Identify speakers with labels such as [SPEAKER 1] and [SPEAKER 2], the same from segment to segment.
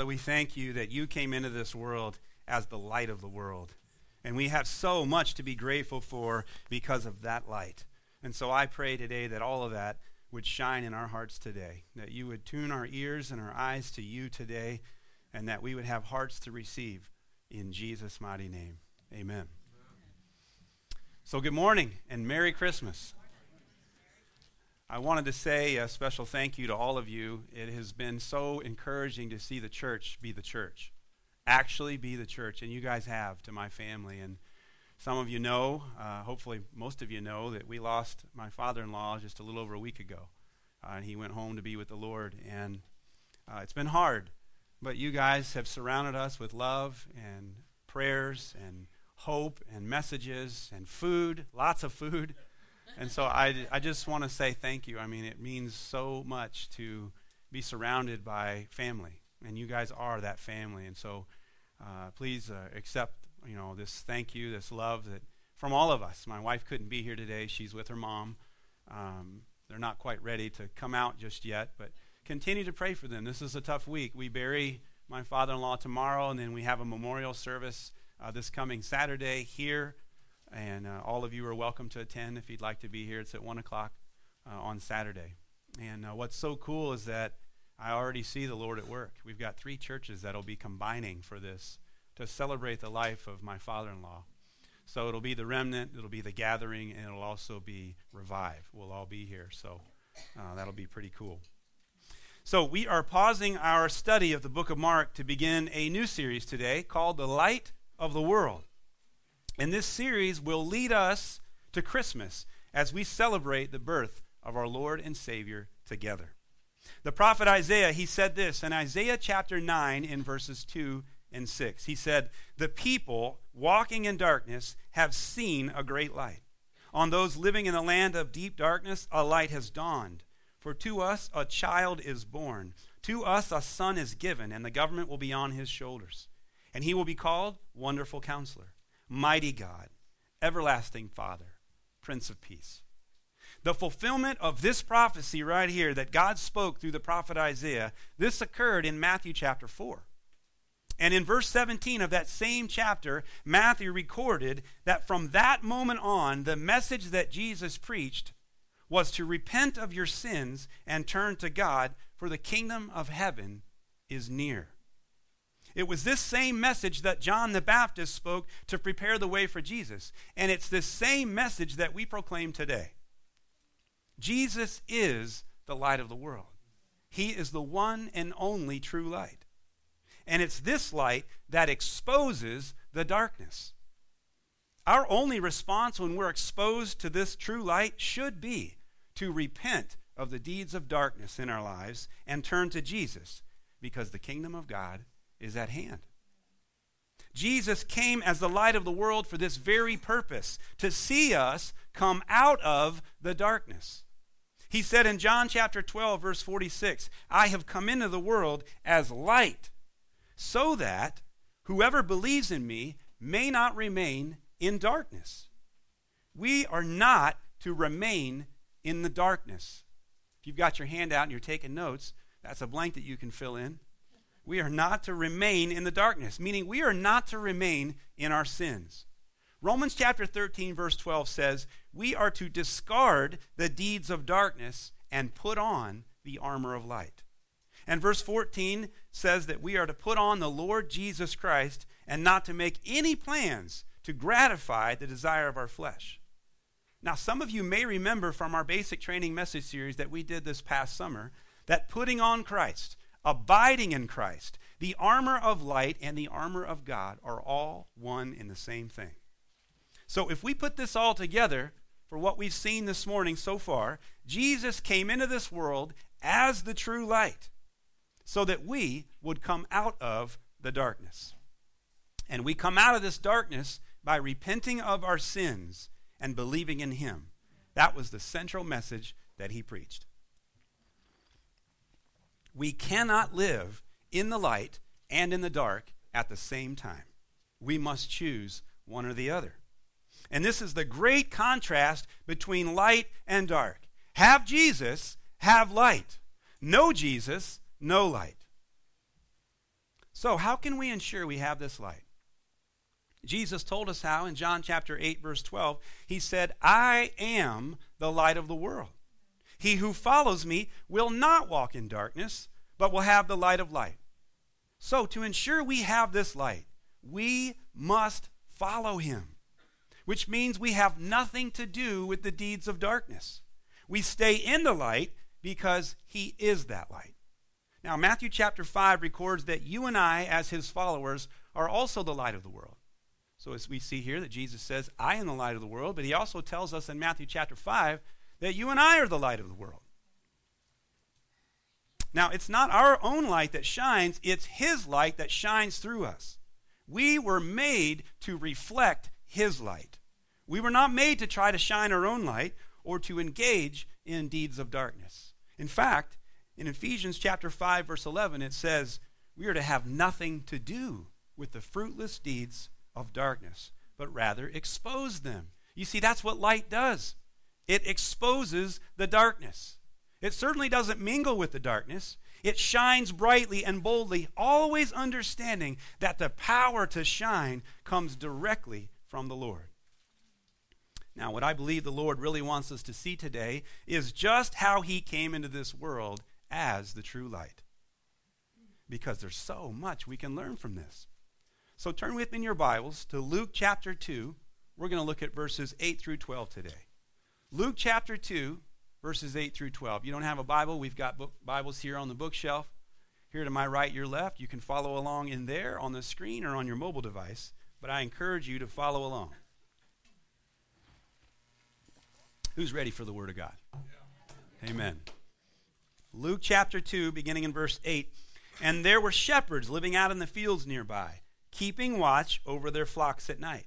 [SPEAKER 1] Father, we thank you that you came into this world as the light of the world. And we have so much to be grateful for because of that light. And so I pray today that all of that would shine in our hearts today, that you would tune our ears and our eyes to you today, and that we would have hearts to receive in Jesus' mighty name. Amen. So, good morning and Merry Christmas. I wanted to say a special thank you to all of you. It has been so encouraging to see the church be the church, actually be the church, and you guys have to my family. And some of you know, uh, hopefully most of you know, that we lost my father in law just a little over a week ago. Uh, and he went home to be with the Lord. And uh, it's been hard, but you guys have surrounded us with love and prayers and hope and messages and food, lots of food. And so I, I just want to say thank you. I mean, it means so much to be surrounded by family, and you guys are that family. And so uh, please uh, accept, you know, this thank you, this love that from all of us. My wife couldn't be here today; she's with her mom. Um, they're not quite ready to come out just yet, but continue to pray for them. This is a tough week. We bury my father-in-law tomorrow, and then we have a memorial service uh, this coming Saturday here and uh, all of you are welcome to attend if you'd like to be here. It's at 1 o'clock uh, on Saturday. And uh, what's so cool is that I already see the Lord at work. We've got three churches that'll be combining for this to celebrate the life of my father in law. So it'll be the remnant, it'll be the gathering, and it'll also be revive. We'll all be here. So uh, that'll be pretty cool. So we are pausing our study of the book of Mark to begin a new series today called The Light of the World. And this series will lead us to Christmas as we celebrate the birth of our Lord and Savior together. The prophet Isaiah, he said this in Isaiah chapter 9 in verses 2 and 6. He said, The people walking in darkness have seen a great light. On those living in the land of deep darkness, a light has dawned. For to us a child is born, to us a son is given, and the government will be on his shoulders. And he will be called Wonderful Counselor Mighty God, Everlasting Father, Prince of Peace. The fulfillment of this prophecy right here that God spoke through the prophet Isaiah, this occurred in Matthew chapter 4. And in verse 17 of that same chapter, Matthew recorded that from that moment on, the message that Jesus preached was to repent of your sins and turn to God, for the kingdom of heaven is near. It was this same message that John the Baptist spoke to prepare the way for Jesus. And it's this same message that we proclaim today. Jesus is the light of the world, He is the one and only true light. And it's this light that exposes the darkness. Our only response when we're exposed to this true light should be to repent of the deeds of darkness in our lives and turn to Jesus because the kingdom of God is at hand. Jesus came as the light of the world for this very purpose to see us come out of the darkness. He said in John chapter 12, verse 46, I have come into the world as light, so that whoever believes in me may not remain in darkness. We are not to remain in the darkness. If you've got your hand out and you're taking notes, that's a blank that you can fill in. We are not to remain in the darkness, meaning we are not to remain in our sins. Romans chapter 13, verse 12 says, We are to discard the deeds of darkness and put on the armor of light. And verse 14 says that we are to put on the Lord Jesus Christ and not to make any plans to gratify the desire of our flesh. Now, some of you may remember from our basic training message series that we did this past summer that putting on Christ, abiding in Christ, the armor of light and the armor of God are all one in the same thing. So if we put this all together for what we've seen this morning so far, Jesus came into this world as the true light so that we would come out of the darkness. And we come out of this darkness by repenting of our sins and believing in Him. That was the central message that He preached. We cannot live in the light and in the dark at the same time. We must choose one or the other. And this is the great contrast between light and dark. Have Jesus, have light. No Jesus, no light. So, how can we ensure we have this light? Jesus told us how in John chapter 8, verse 12. He said, I am the light of the world. He who follows me will not walk in darkness, but will have the light of light. So, to ensure we have this light, we must follow him, which means we have nothing to do with the deeds of darkness. We stay in the light because he is that light. Now, Matthew chapter 5 records that you and I, as his followers, are also the light of the world. So, as we see here, that Jesus says, I am the light of the world, but he also tells us in Matthew chapter 5 that you and I are the light of the world. Now, it's not our own light that shines, it's his light that shines through us. We were made to reflect his light. We were not made to try to shine our own light or to engage in deeds of darkness. In fact, in Ephesians chapter 5 verse 11 it says we are to have nothing to do with the fruitless deeds of darkness, but rather expose them. You see that's what light does. It exposes the darkness. It certainly doesn't mingle with the darkness. It shines brightly and boldly, always understanding that the power to shine comes directly from the Lord. Now, what I believe the Lord really wants us to see today is just how He came into this world as the true light. Because there's so much we can learn from this. So turn with me in your Bibles to Luke chapter 2. We're going to look at verses 8 through 12 today. Luke chapter 2, verses 8 through 12. You don't have a Bible? We've got book, Bibles here on the bookshelf. Here to my right, your left. You can follow along in there on the screen or on your mobile device, but I encourage you to follow along. Who's ready for the Word of God? Yeah. Amen. Luke chapter 2, beginning in verse 8. And there were shepherds living out in the fields nearby, keeping watch over their flocks at night.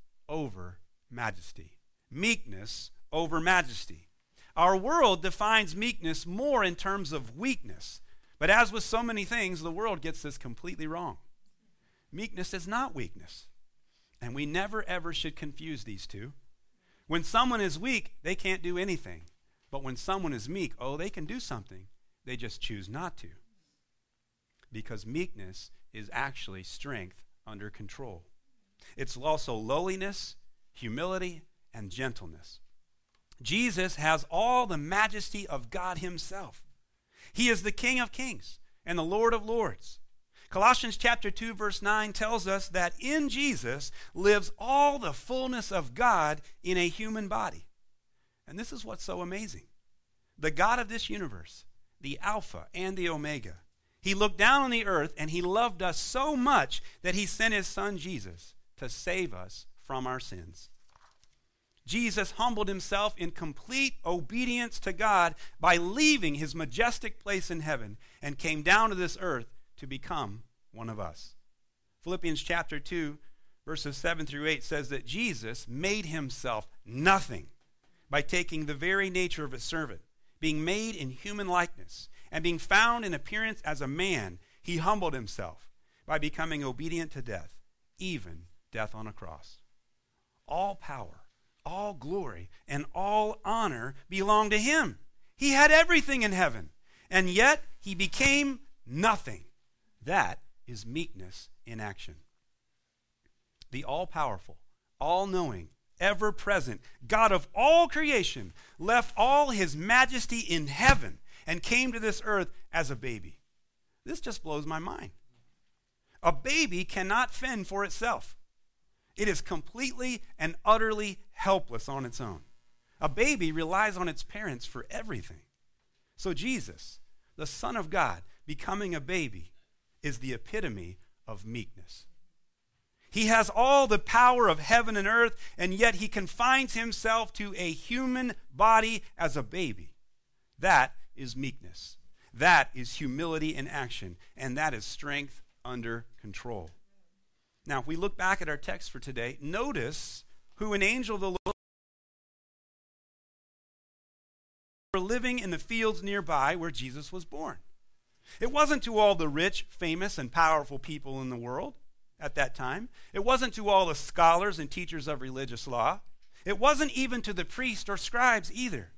[SPEAKER 1] over Majesty. Meekness over majesty. Our world defines meekness more in terms of weakness, but as with so many things, the world gets this completely wrong. Meekness is not weakness, and we never ever should confuse these two. When someone is weak, they can't do anything. But when someone is meek, oh, they can do something. They just choose not to. Because meekness is actually strength under control. It's also lowliness, humility, and gentleness. Jesus has all the majesty of God Himself. He is the King of kings and the Lord of lords. Colossians chapter 2 verse 9 tells us that in Jesus lives all the fullness of God in a human body. And this is what's so amazing. The God of this universe, the Alpha and the Omega, he looked down on the earth and he loved us so much that he sent his son Jesus to save us from our sins. Jesus humbled himself in complete obedience to God by leaving his majestic place in heaven and came down to this earth to become one of us. Philippians chapter 2, verses 7 through 8 says that Jesus made himself nothing by taking the very nature of a servant, being made in human likeness, and being found in appearance as a man, he humbled himself by becoming obedient to death, even death on a cross. All power, all glory, and all honor belong to him. He had everything in heaven, and yet he became nothing. That is meekness in action. The all powerful, all knowing, ever present God of all creation left all his majesty in heaven and came to this earth as a baby. This just blows my mind. A baby cannot fend for itself. It is completely and utterly helpless on its own. A baby relies on its parents for everything. So, Jesus, the Son of God, becoming a baby, is the epitome of meekness. He has all the power of heaven and earth, and yet he confines himself to a human body as a baby. That is meekness. That is humility in action, and that is strength under control. Now, if we look back at our text for today, notice who an angel of the Lord were living in the fields nearby where Jesus was born. It wasn't to all the rich, famous, and powerful people in the world at that time. It wasn't to all the scholars and teachers of religious law. It wasn't even to the priests or scribes either.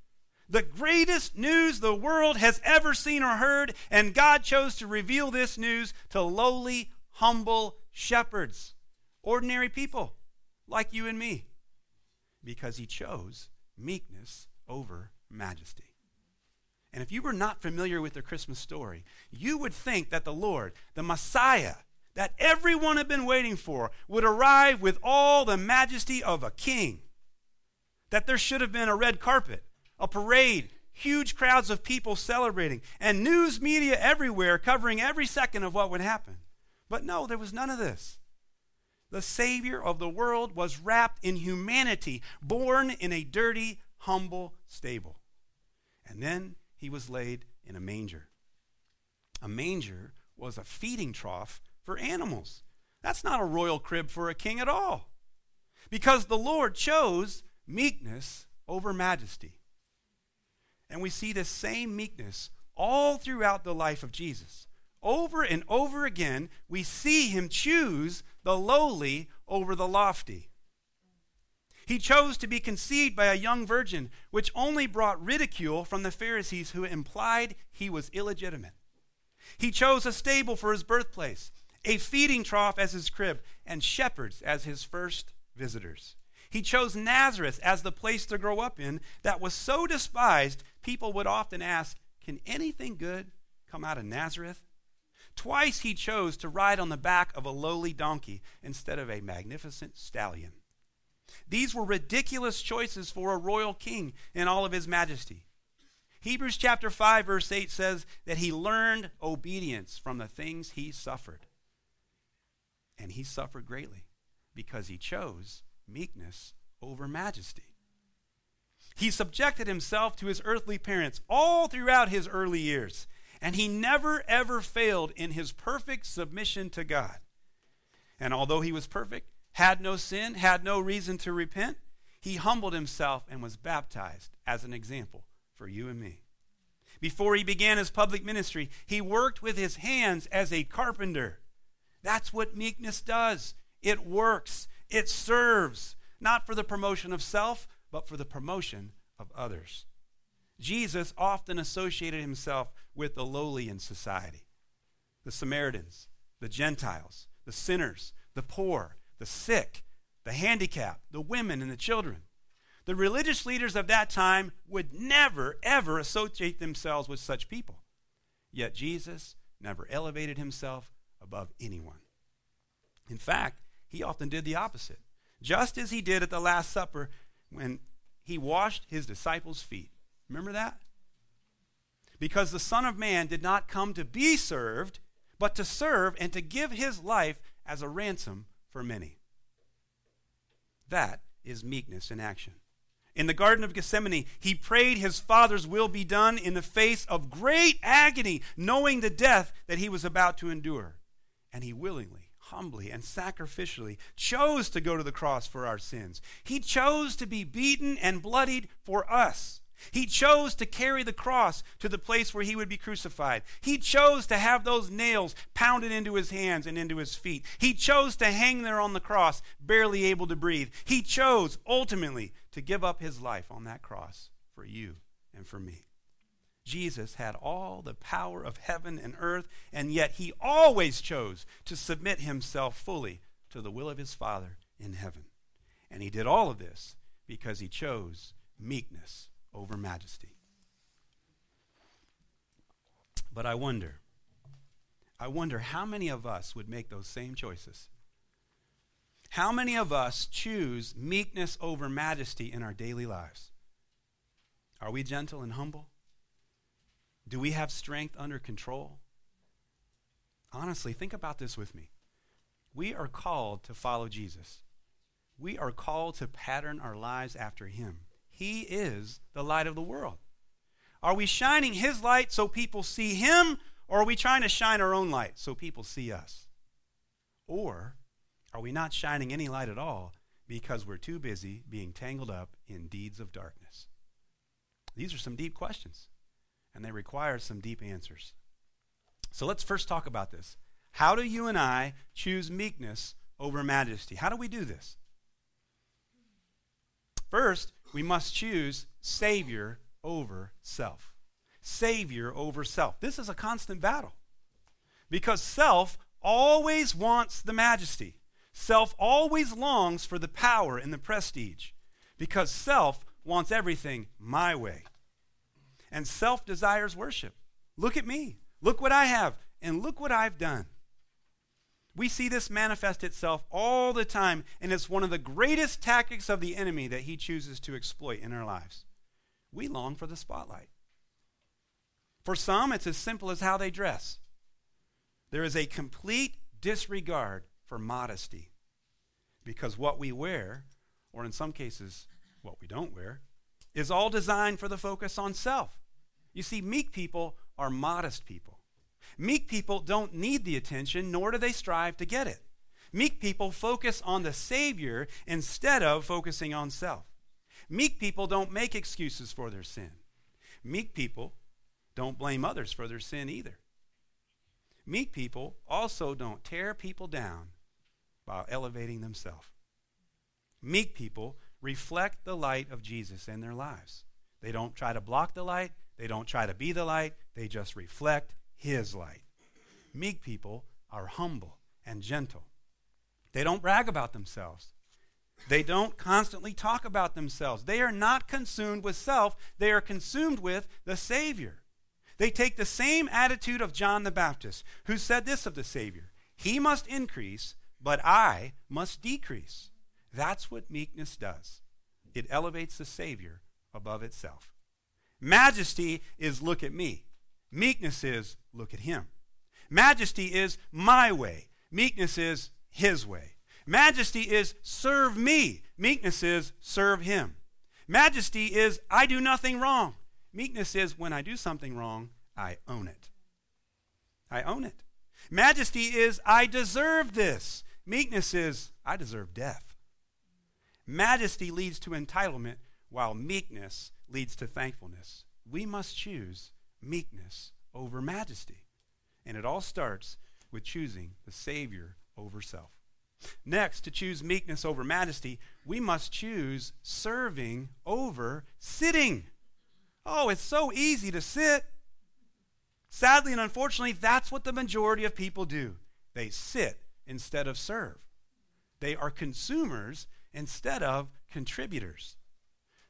[SPEAKER 1] The greatest news the world has ever seen or heard, and God chose to reveal this news to lowly, humble shepherds, ordinary people like you and me, because He chose meekness over majesty. And if you were not familiar with the Christmas story, you would think that the Lord, the Messiah, that everyone had been waiting for, would arrive with all the majesty of a king. That there should have been a red carpet, a parade, huge crowds of people celebrating, and news media everywhere covering every second of what would happen. But no, there was none of this. The Savior of the world was wrapped in humanity, born in a dirty, humble stable. And then he was laid in a manger. A manger was a feeding trough for animals. That's not a royal crib for a king at all. Because the Lord chose meekness over majesty. And we see this same meekness all throughout the life of Jesus. Over and over again, we see him choose the lowly over the lofty. He chose to be conceived by a young virgin, which only brought ridicule from the Pharisees who implied he was illegitimate. He chose a stable for his birthplace, a feeding trough as his crib, and shepherds as his first visitors. He chose Nazareth as the place to grow up in that was so despised, people would often ask, Can anything good come out of Nazareth? Twice he chose to ride on the back of a lowly donkey instead of a magnificent stallion. These were ridiculous choices for a royal king in all of his majesty. Hebrews chapter 5 verse 8 says that he learned obedience from the things he suffered. And he suffered greatly because he chose meekness over majesty. He subjected himself to his earthly parents all throughout his early years, and he never ever failed in his perfect submission to God. And although he was perfect, had no sin, had no reason to repent, he humbled himself and was baptized as an example for you and me. Before he began his public ministry, he worked with his hands as a carpenter. That's what meekness does. It works, it serves, not for the promotion of self, but for the promotion of others. Jesus often associated himself with the lowly in society the Samaritans, the Gentiles, the sinners, the poor, the sick, the handicapped, the women, and the children. The religious leaders of that time would never, ever associate themselves with such people. Yet Jesus never elevated himself above anyone. In fact, he often did the opposite, just as he did at the Last Supper when he washed his disciples' feet. Remember that? Because the Son of Man did not come to be served, but to serve and to give his life as a ransom for many. That is meekness in action. In the Garden of Gethsemane, he prayed his Father's will be done in the face of great agony, knowing the death that he was about to endure. And he willingly, humbly, and sacrificially chose to go to the cross for our sins. He chose to be beaten and bloodied for us. He chose to carry the cross to the place where he would be crucified. He chose to have those nails pounded into his hands and into his feet. He chose to hang there on the cross, barely able to breathe. He chose, ultimately, to give up his life on that cross for you and for me. Jesus had all the power of heaven and earth, and yet he always chose to submit himself fully to the will of his Father in heaven. And he did all of this because he chose meekness over majesty. But I wonder, I wonder how many of us would make those same choices? How many of us choose meekness over majesty in our daily lives? Are we gentle and humble? Do we have strength under control? Honestly, think about this with me. We are called to follow Jesus. We are called to pattern our lives after him. He is the light of the world. Are we shining His light so people see Him, or are we trying to shine our own light so people see us? Or are we not shining any light at all because we're too busy being tangled up in deeds of darkness? These are some deep questions, and they require some deep answers. So let's first talk about this. How do you and I choose meekness over majesty? How do we do this? First, we must choose Savior over self. Savior over self. This is a constant battle because self always wants the majesty. Self always longs for the power and the prestige because self wants everything my way. And self desires worship. Look at me. Look what I have. And look what I've done. We see this manifest itself all the time, and it's one of the greatest tactics of the enemy that he chooses to exploit in our lives. We long for the spotlight. For some, it's as simple as how they dress. There is a complete disregard for modesty because what we wear, or in some cases, what we don't wear, is all designed for the focus on self. You see, meek people are modest people. Meek people don't need the attention, nor do they strive to get it. Meek people focus on the Savior instead of focusing on self. Meek people don't make excuses for their sin. Meek people don't blame others for their sin either. Meek people also don't tear people down while elevating themselves. Meek people reflect the light of Jesus in their lives. They don't try to block the light, they don't try to be the light, they just reflect His light. Meek people are humble and gentle. They don't brag about themselves. They don't constantly talk about themselves. They are not consumed with self, they are consumed with the Savior. They take the same attitude of John the Baptist, who said this of the Savior He must increase, but I must decrease. That's what meekness does it elevates the Savior above itself. Majesty is look at me, meekness is look at Him. Majesty is my way, meekness is His way. Majesty is serve me, meekness is serve Him. Majesty is I do nothing wrong. Meekness is when I do something wrong, I own it. I own it. Majesty is I deserve this. Meekness is I deserve death. Majesty leads to entitlement, while meekness leads to thankfulness. We must choose meekness over majesty. And it all starts with choosing the Savior over self. Next, to choose meekness over majesty, we must choose serving over sitting. Oh, it's so easy to sit. Sadly and unfortunately, that's what the majority of people do. They sit instead of serve. They are consumers instead of contributors.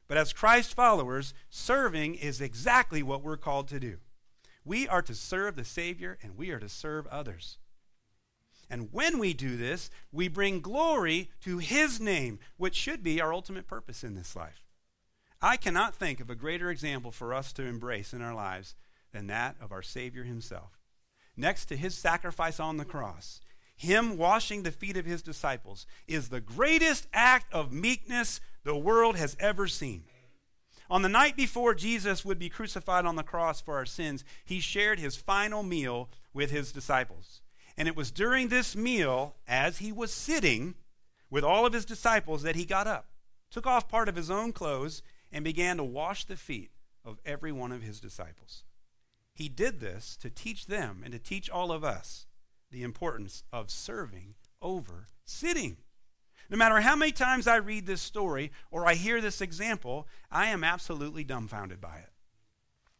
[SPEAKER 1] But as Christ followers, serving is exactly what we're called to do. We are to serve the Savior and we are to serve others. And when we do this, we bring glory to His name, which should be our ultimate purpose in this life. I cannot think of a greater example for us to embrace in our lives than that of our Savior Himself. Next to His sacrifice on the cross, Him washing the feet of His disciples is the greatest act of meekness the world has ever seen. On the night before Jesus would be crucified on the cross for our sins, He shared His final meal with His disciples. And it was during this meal, as he was sitting with all of his disciples, that he got up, took off part of his own clothes, and began to wash the feet of every one of his disciples. He did this to teach them and to teach all of us the importance of serving over sitting. No matter how many times I read this story or I hear this example, I am absolutely dumbfounded by it.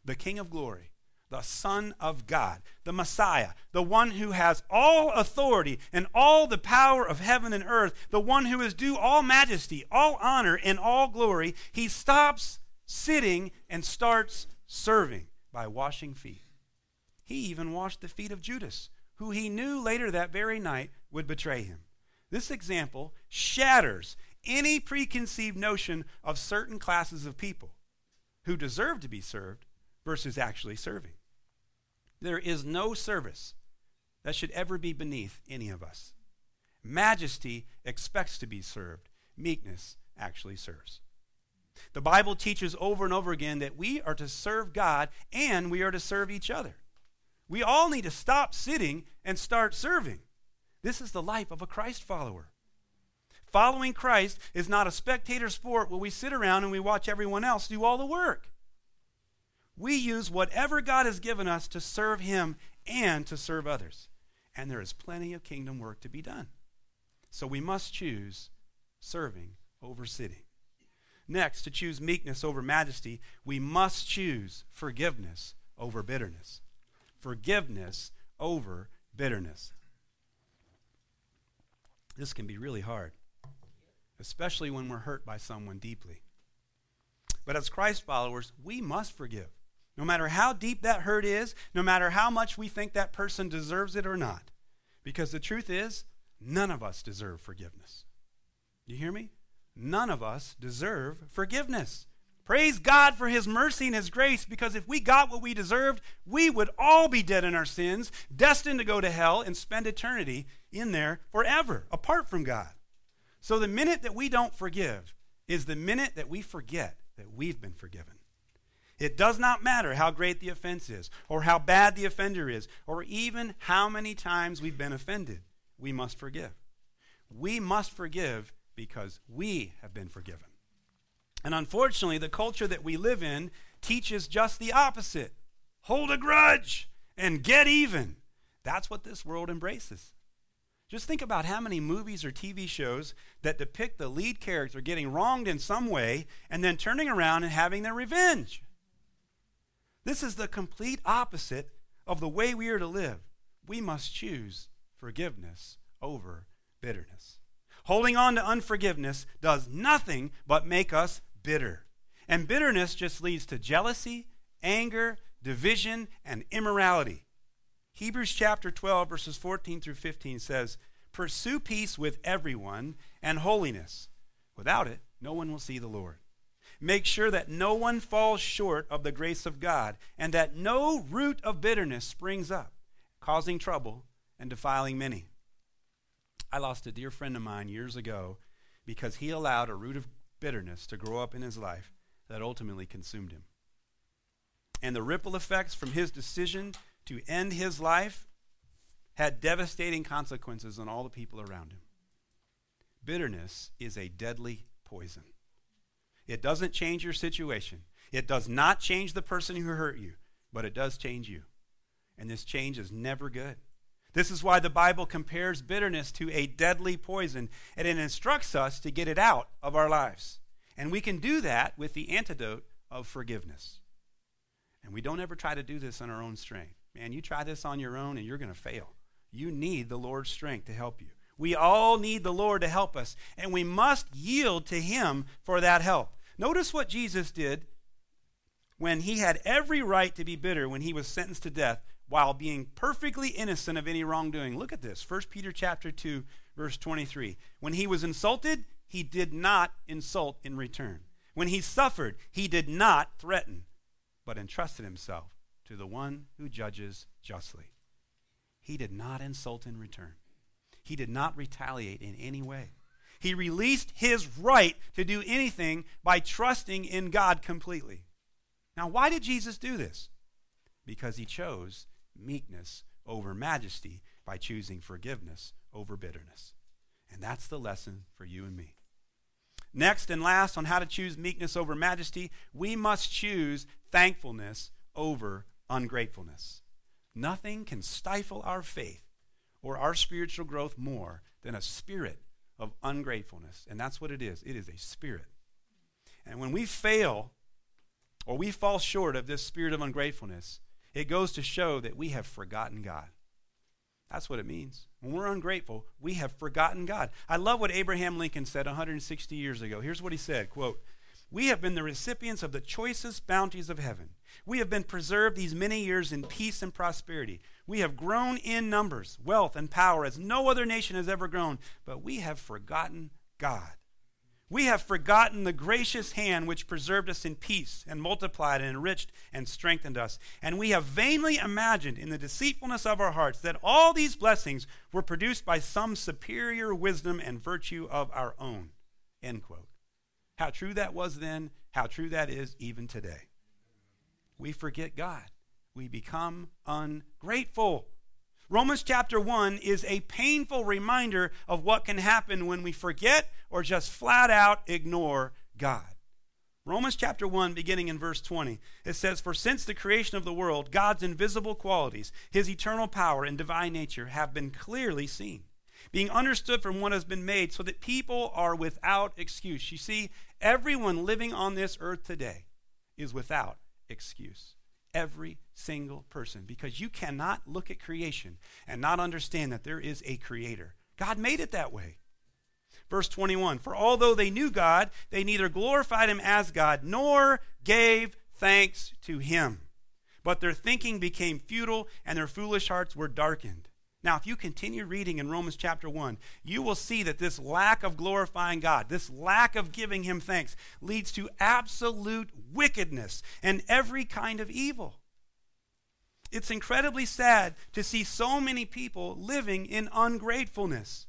[SPEAKER 1] The King of Glory the Son of God, the Messiah, the one who has all authority and all the power of heaven and earth, the one who is due all majesty, all honor, and all glory, he stops sitting and starts serving by washing feet. He even washed the feet of Judas, who he knew later that very night would betray him. This example shatters any preconceived notion of certain classes of people who deserve to be served versus actually serving. There is no service that should ever be beneath any of us. Majesty expects to be served, meekness actually serves. The Bible teaches over and over again that we are to serve God and we are to serve each other. We all need to stop sitting and start serving. This is the life of a Christ follower. Following Christ is not a spectator sport where we sit around and we watch everyone else do all the work. We use whatever God has given us to serve Him and to serve others. And there is plenty of kingdom work to be done. So we must choose serving over sitting. Next, to choose meekness over majesty, we must choose forgiveness over bitterness. Forgiveness over bitterness. This can be really hard, especially when we're hurt by someone deeply. But as Christ followers, we must forgive. No matter how deep that hurt is, no matter how much we think that person deserves it or not. Because the truth is, none of us deserve forgiveness. You hear me? None of us deserve forgiveness. Praise God for His mercy and His grace, because if we got what we deserved, we would all be dead in our sins, destined to go to hell and spend eternity in there forever, apart from God. So the minute that we don't forgive is the minute that we forget that we've been forgiven. It does not matter how great the offense is, or how bad the offender is, or even how many times we've been offended. We must forgive. We must forgive because we have been forgiven. And unfortunately, the culture that we live in teaches just the opposite hold a grudge and get even. That's what this world embraces. Just think about how many movies or TV shows that depict the lead character getting wronged in some way and then turning around and having their revenge. This is the complete opposite of the way we are to live. We must choose forgiveness over bitterness. Holding on to unforgiveness does nothing but make us bitter. And bitterness just leads to jealousy, anger, division, and immorality. Hebrews chapter 12, verses 14 through 15 says, Pursue peace with everyone and holiness. Without it, no one will see the Lord. Make sure that no one falls short of the grace of God, and that no root of bitterness springs up, causing trouble and defiling many. I lost a dear friend of mine years ago because he allowed a root of bitterness to grow up in his life that ultimately consumed him. And the ripple effects from his decision to end his life had devastating consequences on all the people around him. Bitterness is a deadly poison. It doesn't change your situation. It does not change the person who hurt you, but it does change you. And this change is never good. This is why the Bible compares bitterness to a deadly poison, and it instructs us to get it out of our lives. And we can do that with the antidote of forgiveness. And we don't ever try to do this on our own strength. Man, you try this on your own and you're going to fail. You need the Lord's strength to help you. We all need the Lord to help us, and we must yield to Him for that help. Notice what Jesus did when he had every right to be bitter when he was sentenced to death while being perfectly innocent of any wrongdoing. Look at this. 1 Peter chapter 2 verse 23. When he was insulted, he did not insult in return. When he suffered, he did not threaten, but entrusted himself to the one who judges justly. He did not insult in return. He did not retaliate in any way. He released his right to do anything by trusting in God completely. Now, why did Jesus do this? Because he chose meekness over majesty by choosing forgiveness over bitterness. And that's the lesson for you and me. Next and last, on how to choose meekness over majesty, we must choose thankfulness over ungratefulness. Nothing can stifle our faith or our spiritual growth more than a spirit of ungratefulness. And that's what it is it is a spirit. And when we fail or we fall short of this spirit of ungratefulness, it goes to show that we have forgotten God. That's what it means. When we're ungrateful, we have forgotten God. I love what Abraham Lincoln said 160 years ago. Here's what he said, quote, "We have been the recipients of the choicest bounties of heaven. We have been preserved these many years in peace and prosperity. We have grown in numbers, wealth, and power as no other nation has ever grown, but we have forgotten God. We have forgotten the gracious hand which preserved us in peace and multiplied and enriched and strengthened us. And we have vainly imagined in the deceitfulness of our hearts that all these blessings were produced by some superior wisdom and virtue of our own. End quote. How true that was then, how true that is even today. We forget God. We become ungrateful. Romans chapter 1 is a painful reminder of what can happen when we forget or just flat out ignore God. Romans chapter 1, beginning in verse 20, it says, For since the creation of the world, God's invisible qualities, his eternal power and divine nature, have been clearly seen, being understood from what has been made, so that people are without excuse. You see, everyone living on this earth today is without excuse. Every single person. Because you cannot look at creation and not understand that there is a creator. God made it that way. Verse 21 For although they knew God, they neither glorified him as God nor gave thanks to him. But their thinking became futile and their foolish hearts were darkened. Now, if you continue reading in Romans chapter 1, you will see that this lack of glorifying God, this lack of giving Him thanks, leads to absolute wickedness and every kind of evil. It's incredibly sad to see so many people living in ungratefulness.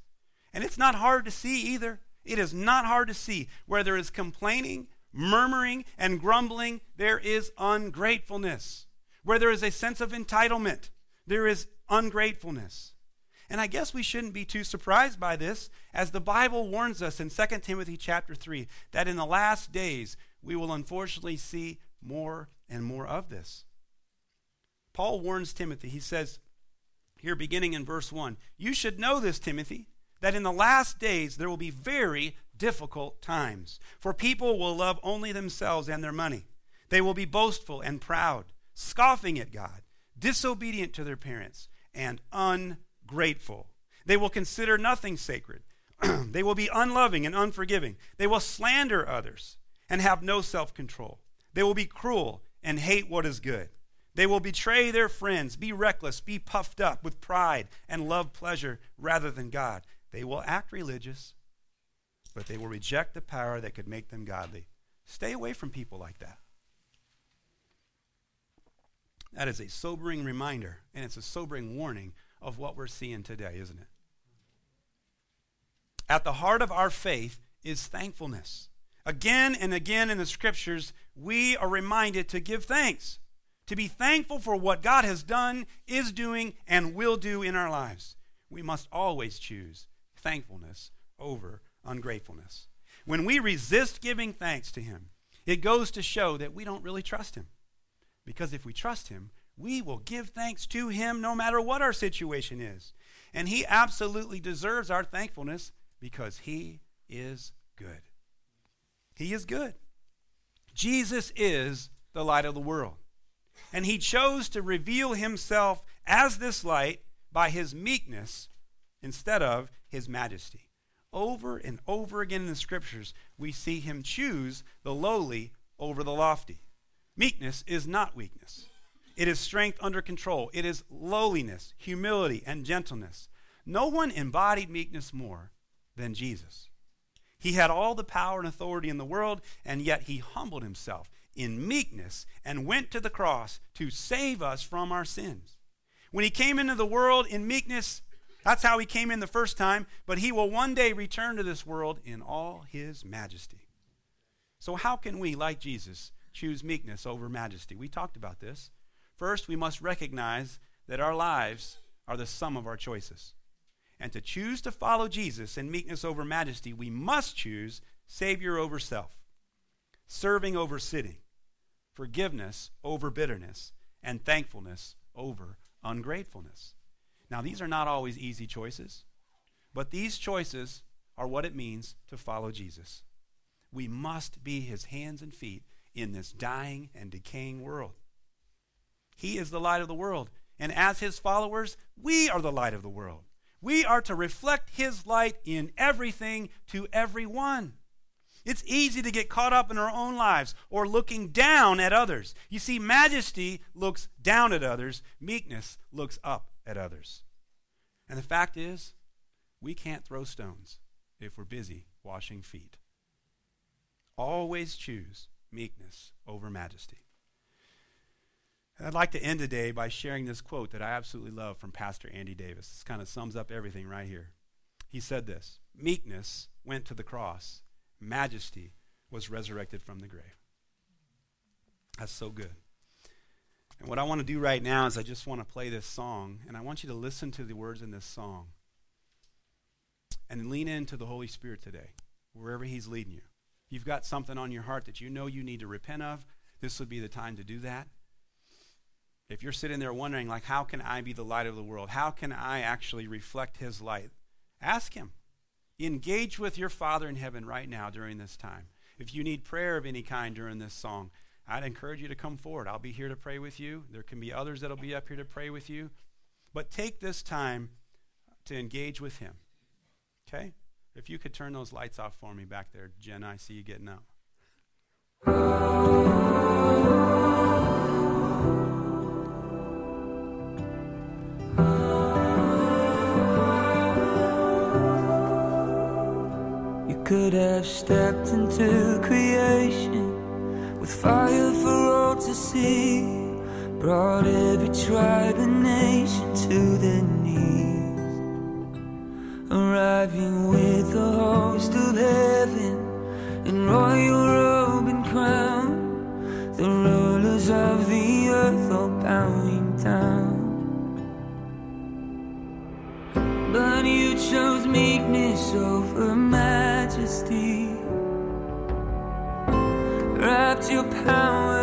[SPEAKER 1] And it's not hard to see either. It is not hard to see. Where there is complaining, murmuring, and grumbling, there is ungratefulness. Where there is a sense of entitlement, there is ungratefulness. And I guess we shouldn't be too surprised by this, as the Bible warns us in 2 Timothy chapter 3 that in the last days we will unfortunately see more and more of this. Paul warns Timothy. He says, here beginning in verse 1, You should know this, Timothy, that in the last days there will be very difficult times. For people will love only themselves and their money. They will be boastful and proud, scoffing at God, disobedient to their parents and ungrateful. They will consider nothing sacred. they will be unloving and unforgiving. They will slander others and have no self control. They will be cruel and hate what is good. They will betray their friends, be reckless, be puffed up with pride, and love pleasure rather than God. They will act religious, but they will reject the power that could make them godly. Stay away from people like that. That is a sobering reminder, and it's a sobering warning of what we're seeing today, isn't it? At the heart of our faith is thankfulness. Again and again in the scriptures, we are reminded to give thanks, to be thankful for what God has done, is doing, and will do in our lives. We must always choose thankfulness over ungratefulness. When we resist giving thanks to Him, it goes to show that we don't really trust Him. Because if we trust Him, we will give thanks to Him no matter what our situation is. And He absolutely deserves our thankfulness because He is good. He is good. Jesus is the light of the world. And He chose to reveal Himself as this light by His meekness instead of His majesty. Over and over again in the scriptures, we see Him choose the lowly over the lofty. Meekness is not weakness. It is strength under control. It is lowliness, humility, and gentleness. No one embodied meekness more than Jesus. He had all the power and authority in the world, and yet he humbled himself in meekness and went to the cross to save us from our sins. When he came into the world in meekness, that's how he came in the first time, but he will one day return to this world in all his majesty. So, how can we, like Jesus, choose meekness over majesty. We talked about this. First, we must recognize that our lives are the sum of our choices. And to choose to follow Jesus in meekness over majesty, we must choose Savior over self, serving over sitting, forgiveness over bitterness, and thankfulness over ungratefulness. Now, these are not always easy choices, but these choices are what it means to follow Jesus. We must be his hands and feet in this dying and decaying world. He is the light of the world. And as his followers, we are the light of the world. We are to reflect his light in everything to everyone. It's easy to get caught up in our own lives or looking down at others. You see, majesty looks down at others, meekness looks up at others. And the fact is, we can't throw stones if we're busy washing feet. Always choose meekness over majesty. I'd like to end today by sharing this quote that I absolutely love from Pastor Andy Davis. This kind of sums up everything right here. He said this Meekness went to the cross, majesty was resurrected from the grave. That's so good. And what I want to do right now is I just want to play this song, and I want you to listen to the words in this song and lean into the Holy Spirit today, wherever He's leading you. If you've got something on your heart that you know you need to repent of, this would be the time to do that. If you're sitting there wondering, like, how can I be the light of the world? How can I actually reflect His light? Ask Him. Engage with your Father in heaven right now during this time. If you need prayer of any kind during this song, I'd encourage you to come forward. I'll be here to pray with you. There can be others that'll be up here to pray with you. But take this time to engage with Him. Okay? If you could turn those lights off for me back there, Jen, I see you getting up.
[SPEAKER 2] You could have stepped into creation with fire for all to see, brought every tribe and nation to their knees, arriving with the host of heaven in royal robe and crown, the rulers of the earth all bowing down. But you chose meekness over majesty. Wrapped your power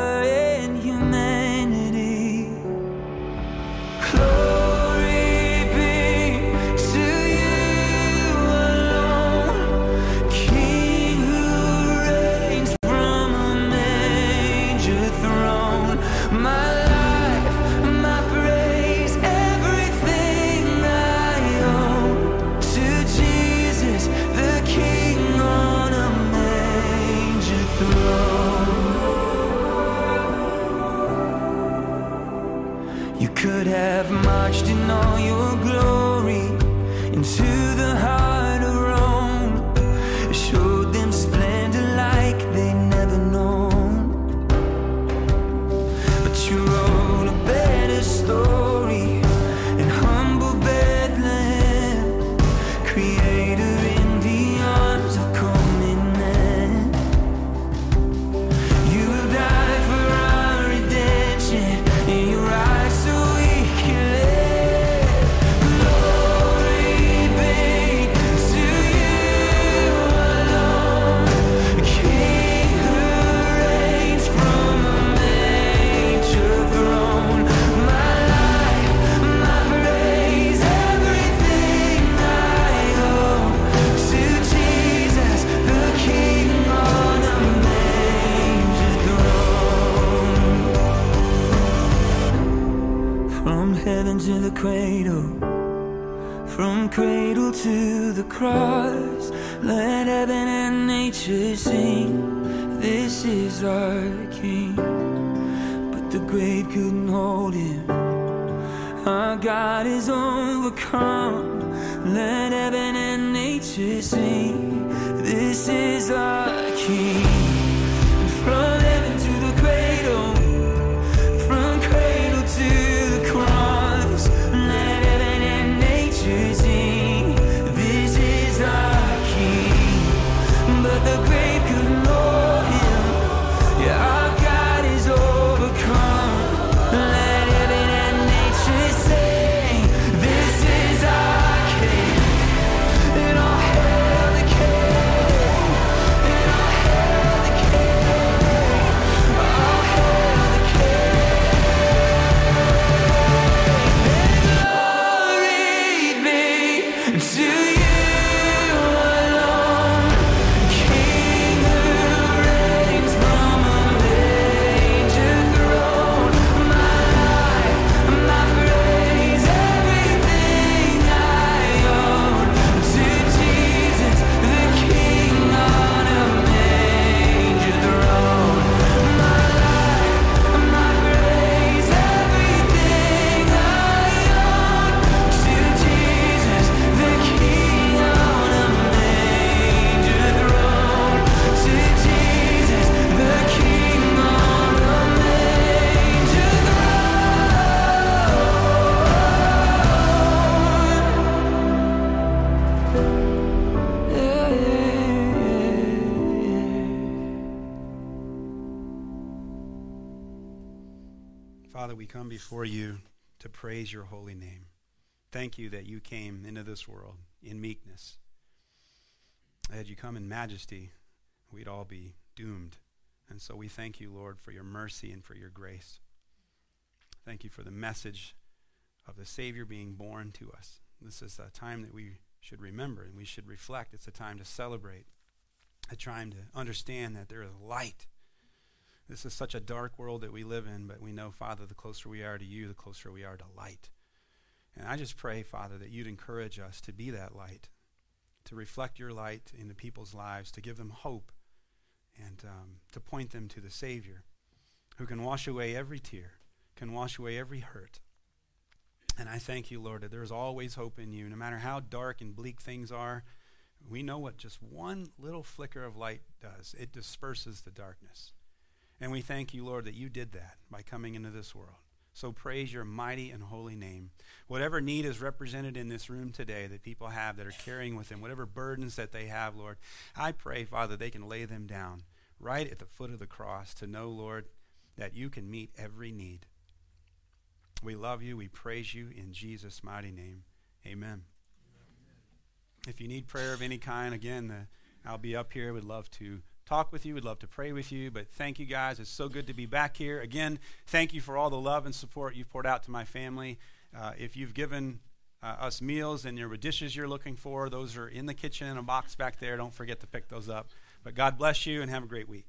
[SPEAKER 2] into the Our God is overcome. Let heaven and nature sing. This is our King.
[SPEAKER 1] Praise your holy name. Thank you that you came into this world in meekness. Had you come in majesty, we'd all be doomed. And so we thank you, Lord, for your mercy and for your grace. Thank you for the message of the Savior being born to us. This is a time that we should remember and we should reflect. It's a time to celebrate, a time to understand that there is light. This is such a dark world that we live in, but we know, Father, the closer we are to you, the closer we are to light. And I just pray, Father, that you'd encourage us to be that light, to reflect your light into people's lives, to give them hope, and um, to point them to the Savior who can wash away every tear, can wash away every hurt. And I thank you, Lord, that there's always hope in you. No matter how dark and bleak things are, we know what just one little flicker of light does it disperses the darkness. And we thank you, Lord, that you did that by coming into this world. So praise your mighty and holy name. Whatever need is represented in this room today that people have that are carrying with them, whatever burdens that they have, Lord, I pray, Father, they can lay them down right at the foot of the cross to know, Lord, that you can meet every need. We love you. We praise you in Jesus' mighty name. Amen. If you need prayer of any kind, again, the, I'll be up here. Would love to talk with you. We'd love to pray with you. But thank you guys. It's so good to be back here. Again, thank you for all the love and support you've poured out to my family. Uh, if you've given uh, us meals and your dishes you're looking for, those are in the kitchen in a box back there. Don't forget to pick those up. But God bless you and have a great week.